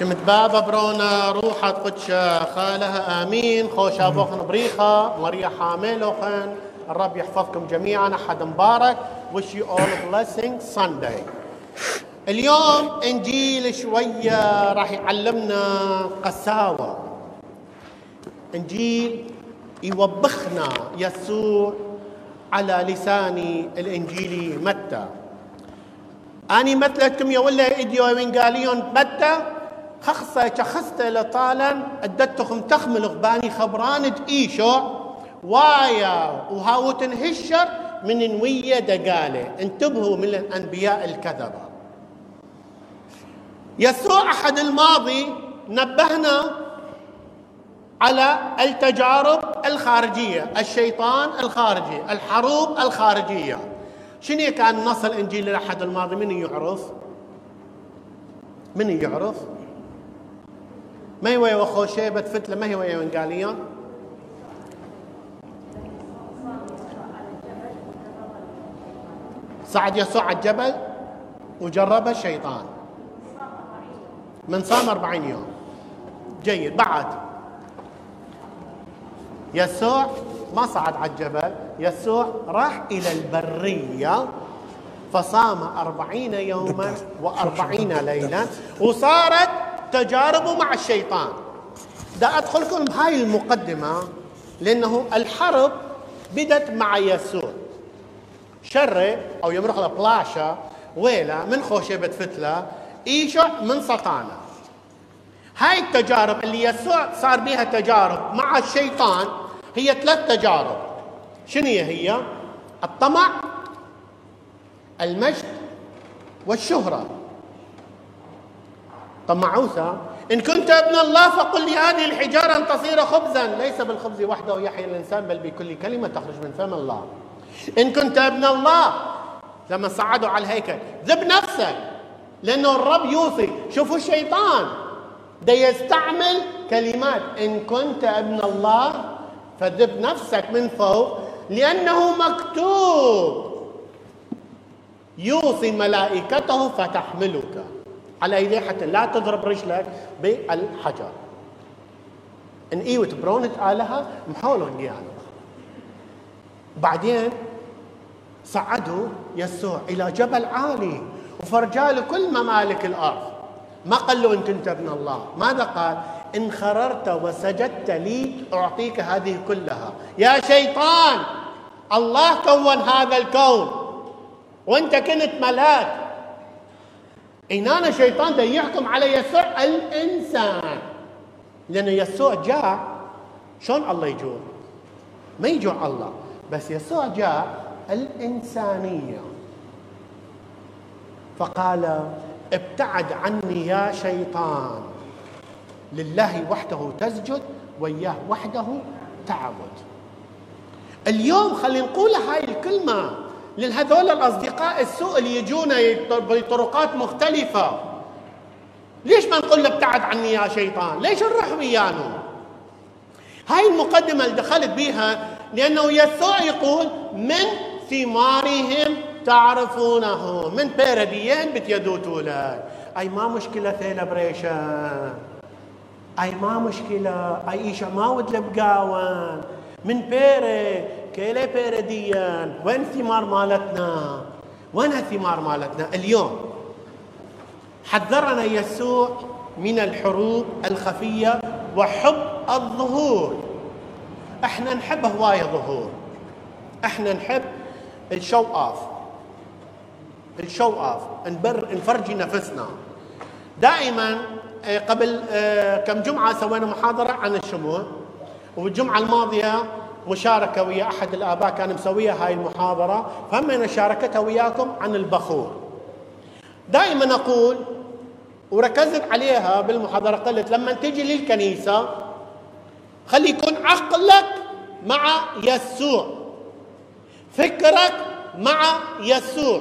شمت بابا برونا روحت قدش خالها آمين. خوش أبوخن بريخة مريا حاملوخن الرب يحفظكم جميعا. أحد مبارك. Wish you all a blessing Sunday. اليوم إنجيل شوية راح يعلمنا قساوة. إنجيل يوبخنا يسوع على لسان الانجيلي متى. أني مثلتكم يا ولا ايديو وين قاليون متى؟ خخصة شخصت لطالا ادتكم تخمل غباني خبران ايشو وايا وهاوت هشر من نوية دقالة. انتبهوا من الأنبياء الكذبة. يسوع أحد الماضي نبهنا على التجارب الخارجية الشيطان الخارجي الحروب الخارجية. شنو كان نص الإنجيل الأحد الماضي؟ من يعرف؟ من يعرف؟ ما هي ويا شيبة فتلة ما هي ويا وينقاليون صعد يسوع على الجبل وجرب الشيطان. من صام أربعين يوم. جيد. بعد. يسوع ما صعد على الجبل. يسوع راح إلى البرية. فصام أربعين يوما وأربعين ليلة وصارت تجاربه مع الشيطان. دا أدخلكم بهاي المقدمة لأنه الحرب بدت مع يسوع. شرة أو يمرق بلاشا ويلا من خوشبة فتلة إيشع من سطانة هاي التجارب اللي يسوع صار بها تجارب مع الشيطان هي ثلاث تجارب. شنو هي؟ الطمع المجد والشهرة طمعوسة إن كنت ابن الله فقل لي هذه الحجارة أن تصير خبزا. ليس بالخبز وحده يحيى الإنسان بل بكل كلمة تخرج من فم الله. إن كنت ابن الله لما صعدوا على الهيكل ذب نفسك لأنه الرب يوصي. شوفوا الشيطان. ده يستعمل كلمات. إن كنت ابن الله فذب نفسك من فوق لأنه مكتوب. يوصي ملائكته فتحملك. على ايديه حتى لا تضرب رجلك بالحجر. إن إيوت برونت آلها محولهم يعني بعدين صعدوا يسوع إلى جبل عالي وفرجاله كل ممالك الأرض. ما قال له ان كنت ابن الله؟ ماذا قال؟ إن خررت وسجدت لي أعطيك هذه كلها. يا شيطان الله كون هذا الكون. وأنت كنت ملاك. إن أنا شيطان ده يحكم على يسوع الإنسان. لأن يسوع جاء شلون الله يجوع؟ ما يجوع الله بس يسوع جاء الإنسانية. فقال ابتعد عني يا شيطان. لله وحده تسجد وإياه وحده تعبد. اليوم خلينا نقول هاي الكلمة لهذول الأصدقاء السوء اللي يجونا بطرقات مختلفة. ليش ما نقول له ابتعد عني يا شيطان؟ ليش نروح ويانا؟ هاي المقدمة اللي دخلت بها لأنه يسوع يقول من ثمارهم تعرفونه؟ من بيرديين بتيدوتوا لك أي ما مشكلة ثيلبريشن أي ما مشكلة. أي إيشا ما ود لبقاون. من بيري كيلي بيرديان وين الثمار مالتنا؟ وين الثمار مالتنا؟ اليوم. حذرنا يسوع من الحروب الخفية وحب الظهور. إحنا نحب هواية ظهور. إحنا نحب ال show off ال show off نبر نفرجي نفسنا. دائما آه، قبل آه، كم جمعة سوينا محاضرة عن الشموع. والجمعة الماضية مشاركة ويا أحد الآباء كان مسويها هاي المحاضرة فهم شاركتها وياكم عن البخور. دائما أقول وركزت عليها بالمحاضرة قلت لما تجي للكنيسة خلي يكون عقلك مع يسوع. فكرك مع يسوع.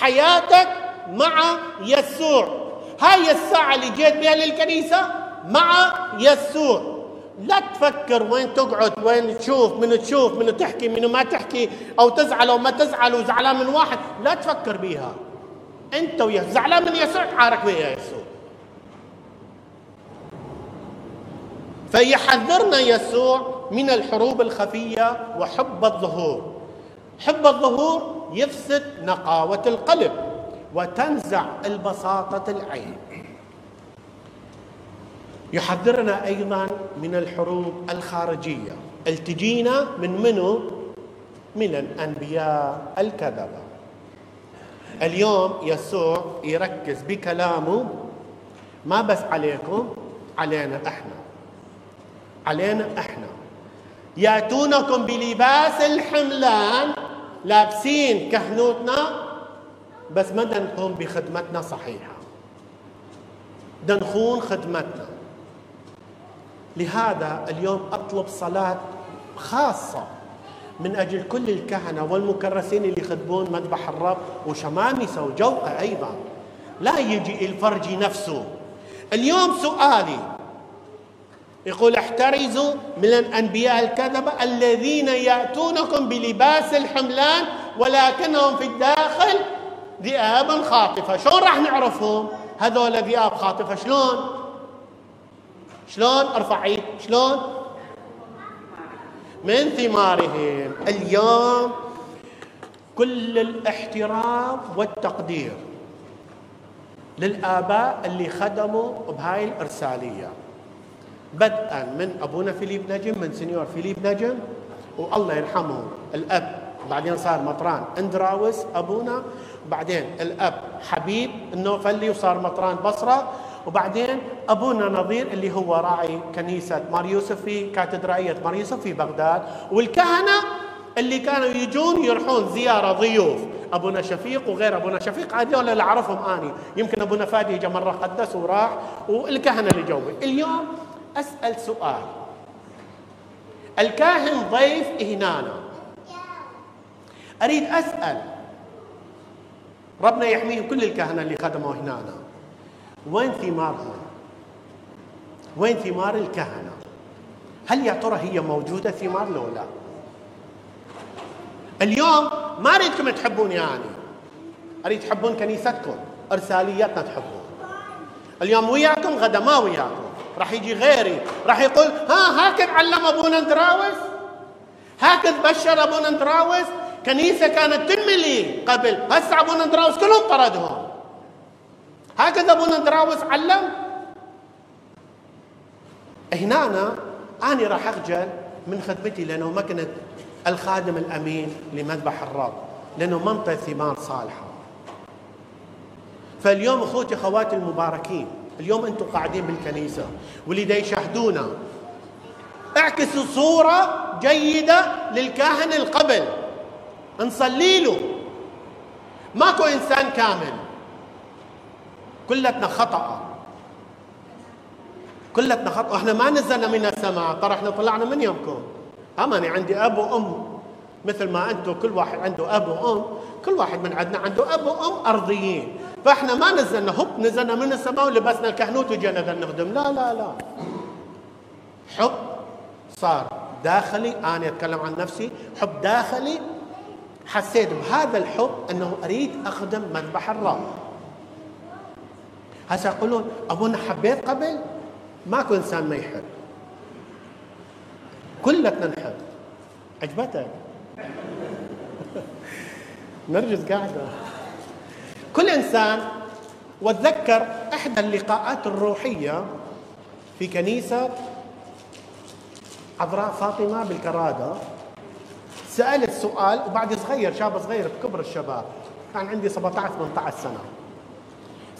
حياتك مع يسوع. هاي الساعة اللي جيت بها للكنيسة مع يسوع. لا تفكر وين تقعد وين تشوف من تشوف من تحكي من ما تحكي أو تزعل أو ما تزعل وزعلان من واحد لا تفكر بيها. أنت وياه زعلان من يسوع تعارك ويا يسوع. فيحذرنا يسوع من الحروب الخفية وحب الظهور. حب الظهور يفسد نقاوة القلب وتنزع البساطة العين. يحذرنا أيضا من الحروب الخارجية. التجينا من منو؟ من الأنبياء الكذبة. اليوم يسوع يركز بكلامه ما بس عليكم علينا إحنا. علينا إحنا. يأتونكم بلباس الحملان لابسين كهنوتنا بس ما نقوم بخدمتنا صحيحة. دنخون خدمتنا. لهذا اليوم أطلب صلاة خاصة من أجل كل الكهنة والمكرسين اللي يخدمون مذبح الرب وشمامسه وجوقه أيضا لا يجي الفرجي نفسه اليوم سؤالي يقول احترزوا من الأنبياء الكذبة الذين يأتونكم بلباس الحملان ولكنهم في الداخل ذئاب خاطفة، شلون راح نعرفهم؟ هذول ذئاب خاطفة شلون؟ شلون؟ أرفع عيد. شلون؟ من ثمارهم. اليوم كل الاحترام والتقدير للآباء اللي خدموا بهاي الإرسالية. بدءا من أبونا فيليب نجم من سنيور فيليب نجم والله يرحمه الأب. بعدين صار مطران. اندراوس أبونا وبعدين الأب حبيب النوفلي وصار مطران بصرة. وبعدين أبونا نظير اللي هو راعي كنيسة مار يوسف في كاتدرائية مار يوسف في بغداد والكهنة اللي كانوا يجون يروحون زيارة ضيوف. أبونا شفيق وغير أبونا شفيق هذول اللي أعرفهم أني. يمكن أبونا فادي اجى مرة قدس وراح والكهنة اللي جوي اليوم أسأل سؤال. الكاهن ضيف هنا أريد أسأل. ربنا يحميه كل الكهنة اللي خدموا هنا وين ثمارهم وين ثمار الكهنة؟ هل يا ترى هي موجودة ثمار لو لا؟ اليوم ما أريدكم تحبوني يعني. أريد تحبون كنيستكم إرساليتنا تحبون. اليوم وياكم غدا ما وياكم. راح يجي غيري راح يقول ها هكذا علم ابونا اندراوس هكذا بشر ابونا اندراوس كنيسة كانت تنملي قبل هسه ابونا اندراوس كلهم طردهم. هكذا ابونا اندراوس علم. هنا أنا, أنا راح أخجل من خدمتي لأنه ما كنت الخادم الأمين لمذبح الرب لأنه منطق ثمار صالحة. فاليوم أخوتي أخواتي المباركين اليوم أنتم قاعدين بالكنيسة واللي يشاهدونا اعكسوا صورة جيدة للكاهن القبل. نصلي له. ماكو إنسان كامل. كلتنا خطأ. كلتنا خطأ. إحنا ما نزلنا من السماء. ترى إحنا طلعنا من يومكم. اما أنا عندي أب وأم. مثل ما أنتم كل واحد عنده أب وأم. كل واحد من عندنا عنده أب وأم أرضيين. فاحنا ما نزلنا هب نزلنا من السماء ولبسنا الكهنوت وجينا نخدم. لا لا لا. حب صار داخلي. أنا أتكلم عن نفسي. حب داخلي. حسيت بهذا الحب أنه أريد أخدم مذبح الرب. هسه يقولون أبونا حبيت قبل؟ ماكو انسان ما يحب. كلتنا نحب. عجبتك؟ نرجس قاعدة. كل إنسان واتذكر إحدى اللقاءات الروحية في كنيسة عذراء فاطمة بالكرادة. سألت سؤال وبعد صغير شاب صغير بكبر الشباب كان عندي 17 18 سنة.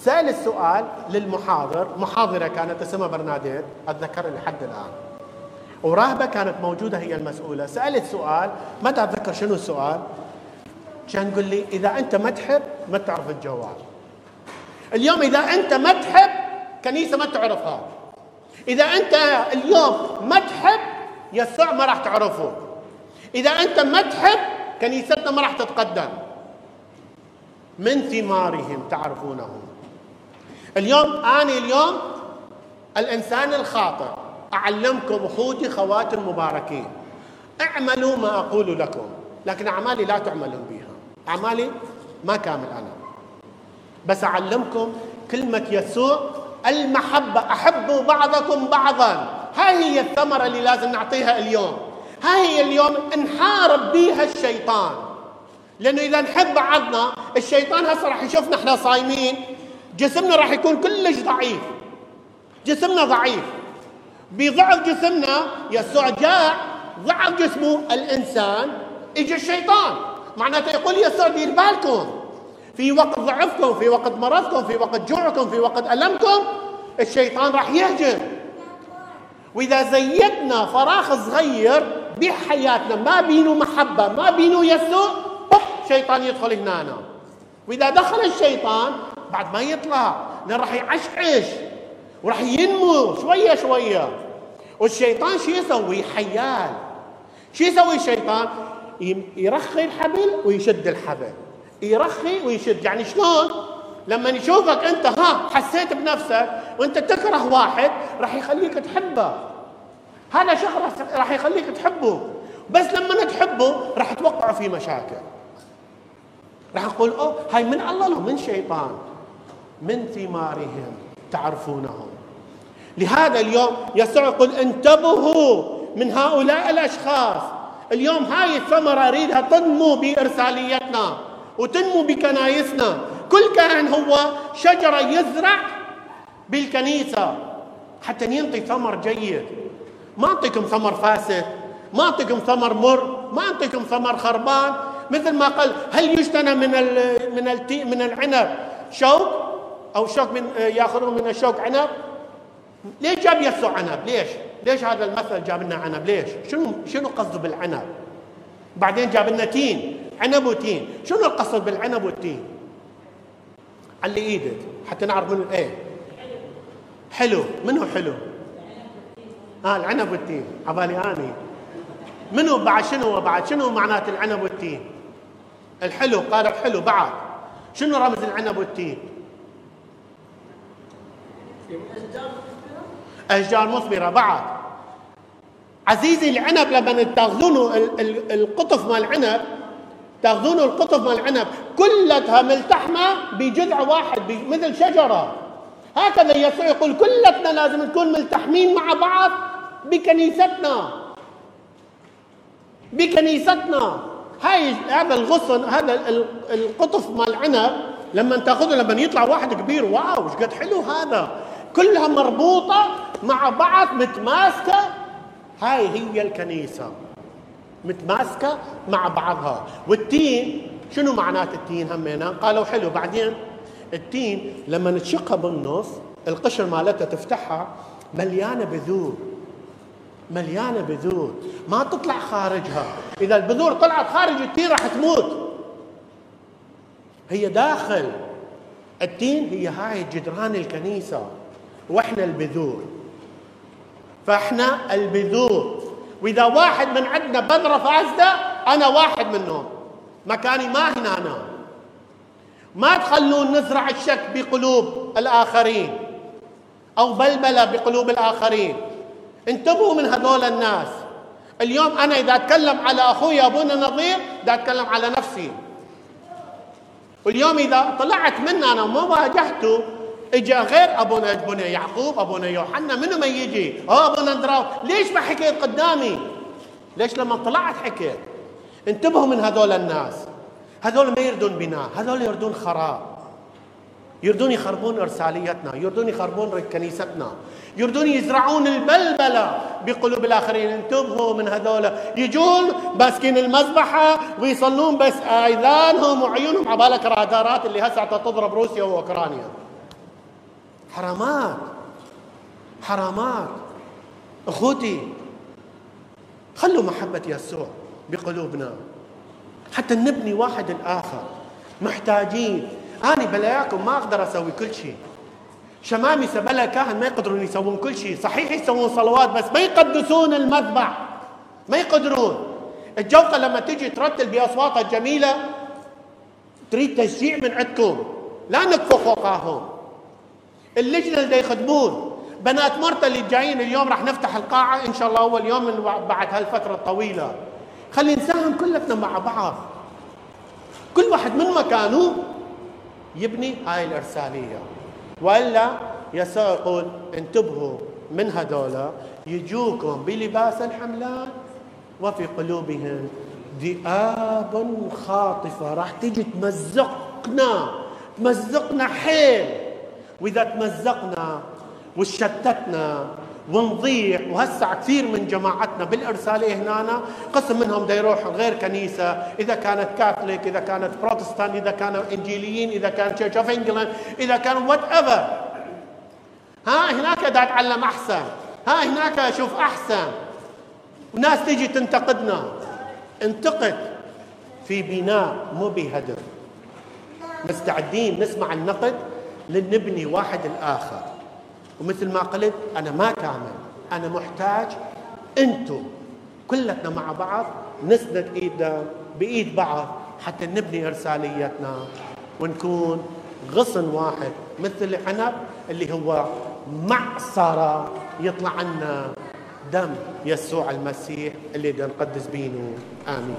سأل السؤال للمحاضر. محاضرة كانت اسمها برناديت أتذكر لحد الآن. وراهبة كانت موجودة هي المسؤولة. سألت سؤال ما أتذكر شنو السؤال؟ كان يقول لي إذا أنت ما تحب ما تعرف الجواب اليوم إذا أنت ما تحب كنيسة ما تعرفها. إذا أنت اليوم ما تحب يسوع ما راح تعرفه. إذا أنت ما تحب كنيستنا ما راح تتقدم. من ثمارهم تعرفونهم اليوم أنا اليوم الإنسان الخاطئ. أعلمكم أخوتي خواتي المباركين. اعملوا ما أقول لكم لكن أعمالي لا تعملون بها. أعمالي ما كامل أنا. بس أعلمكم كلمة يسوع المحبة أحبوا بعضكم بعضا. هاي هي الثمرة اللي لازم نعطيها اليوم. هاي هي اليوم نحارب بيها الشيطان. لأنه إذا نحب بعضنا الشيطان هسه راح يشوفنا إحنا صايمين. جسمنا راح يكون كلش ضعيف. جسمنا ضعيف. بضعف جسمنا يسوع جاء ضعف جسمه الإنسان اجى الشيطان. معناته يقول يسوع دير بالكم؟ في وقت ضعفكم في وقت مرضكم في وقت جوعكم في وقت ألمكم الشيطان راح يهجم وإذا زيدنا فراغ صغير بحياتنا ما بينه محبة ما بينه يسوع شيطان يدخل هنا وإذا دخل الشيطان بعد ما يطلع لأن راح يعشعش وراح ينمو شوية شوية. والشيطان شو يسوي؟ حيال. شو يسوي الشيطان؟ يرخي الحبل ويشد الحبل. يرخي ويشد. يعني شلون؟ لما يشوفك أنت ها حسيت بنفسك وأنت تكره واحد راح يخليك تحبه. هذا شخص راح يخليك تحبه. بس لما تحبه راح توقعوا في مشاكل. راح نقول أوه هاي من الله لو من شيطان. من ثمارهم تعرفونهم. لهذا اليوم يسوع يقول انتبهوا من هؤلاء الأشخاص. اليوم هاي الثمرة أريدها تنمو بإرساليتنا وتنمو بكنايسنا. كل كائن هو شجرة يزرع بالكنيسة حتى ينطي ثمر جيد. ما أعطيكم ثمر فاسد ما أعطيكم ثمر مر ما أعطيكم ثمر خربان. مثل ما قال هل يجتنى من من من العنب؟ شوك؟ أو شوك من ياخذون من الشوك عنب؟ ليش جاب يسوع عنب؟ ليش؟ ليش هذا المثل جاب لنا عنب؟ ليش؟ شنو شنو قصده بالعنب؟ بعدين جاب لنا تين عنب وتين. شنو القصد بالعنب والتين؟ علي إيدك حتى نعرف منو إيه. حلو. منو حلو؟ آه العنب والتين. عبالي آني. منو بعد شنو؟ بعد شنو معنات العنب والتين؟ الحلو قال حلو بعد. شنو رمز العنب والتين؟ أشجار مثمرة بعد. عزيزي العنب لما تاخذونه القطف مال العنب تاخذونه القطف مال العنب كلتها ملتحمة بجذع واحد مثل شجرة. هكذا يسوع يقول كلتنا لازم نكون ملتحمين مع بعض بكنيستنا. بكنيستنا. هاي هذا الغصن هذا القطف مال العنب لما تاخذه لما يطلع واحد كبير واو إيش قد حلو هذا؟ كلها مربوطة مع بعض متماسكة. هاي هي الكنيسة. متماسكة مع بعضها. والتين شنو معنات التين همينا قالوا حلو بعدين التين لما نشقها بالنص القشر مالتها تفتحها مليانة بذور. مليانة بذور. ما تطلع خارجها. إذا البذور طلعت خارج التين راح تموت. هي داخل. التين هي هاي جدران الكنيسة. وإحنا البذور. فاحنا البذور. وإذا واحد من عندنا بذرة فاسدة أنا واحد منهم. مكاني ما هنا أنا. ما تخلون نزرع الشك بقلوب الآخرين أو بلبلة بقلوب الآخرين. انتبهوا من هذول الناس. اليوم أنا إذا أتكلم على أخوي أبونا نظير دا أتكلم على نفسي. واليوم إذا طلعت منه أنا وما واجهته اجى غير ابونا ابونا يعقوب ابونا يوحنا منو ما يجي؟ آه ابونا اندراو ليش ما حكيت قدامي؟ ليش لما طلعت حكيت؟ انتبهوا من هذول الناس. هذول ما يردون بناء هذول يردون خراب يردون يخربون ارساليتنا يردون يخربون كنيستنا. يردون يزرعون البلبلة بقلوب الآخرين. انتبهوا من هذول. يجون ماسكين المذبحة ويصلون بس آذانهم وعيونهم عبالك رادارات اللي هسه تضرب روسيا وأوكرانيا. حرامات. حرامات. أخوتي خلوا محبة يسوع بقلوبنا. حتى نبني واحد الآخر محتاجين. أنا بلاياكم ما أقدر أسوي كل شيء. شمامسة بلا كاهن ما يقدرون يسوون كل شيء. صحيح يسوون صلوات بس ما يقدسون المذبح. ما يقدرون. الجوقة لما تجي ترتل بأصواتها الجميلة تريد تشجيع من عندكم. لا نكفوا فوقاهم. اللجنة اللي يخدمون بنات مرتا اللي جايين اليوم راح نفتح القاعة. إن شاء الله أول يوم من بعد هالفترة الطويلة. خلي نساهم كلتنا مع بعض. كل واحد من مكانه يبني هاي الإرسالية. وإلا يسوع يقول انتبهوا من هذولا. يجوكم بلباس الحملان وفي قلوبهم ذئاب خاطفة. راح تجي تمزقنا. تمزقنا حيل. وإذا تمزقنا وشتتنا ونضيع وهسع كثير من جماعتنا بالإرسالية هنا قسم منهم دا يروح غير كنيسة. إذا كانت كاثوليك إذا كانت بروتستان إذا كانوا إنجيليين إذا كان Church of England إذا كان whatever ها هناك دا اتعلم أحسن. ها هناك أشوف أحسن. وناس تيجي تنتقدنا. انتقد. في بناء مو بهدم مستعدين نسمع النقد. لنبني واحد الآخر. ومثل ما قلت أنا ما كامل. أنا محتاج أنتم كلنا مع بعض نسند إيدنا بإيد بعض حتى نبني إرساليتنا ونكون غصن واحد. مثل العنب اللي هو معصرة يطلع عنا دم يسوع المسيح اللي نقدس بينه. آمين.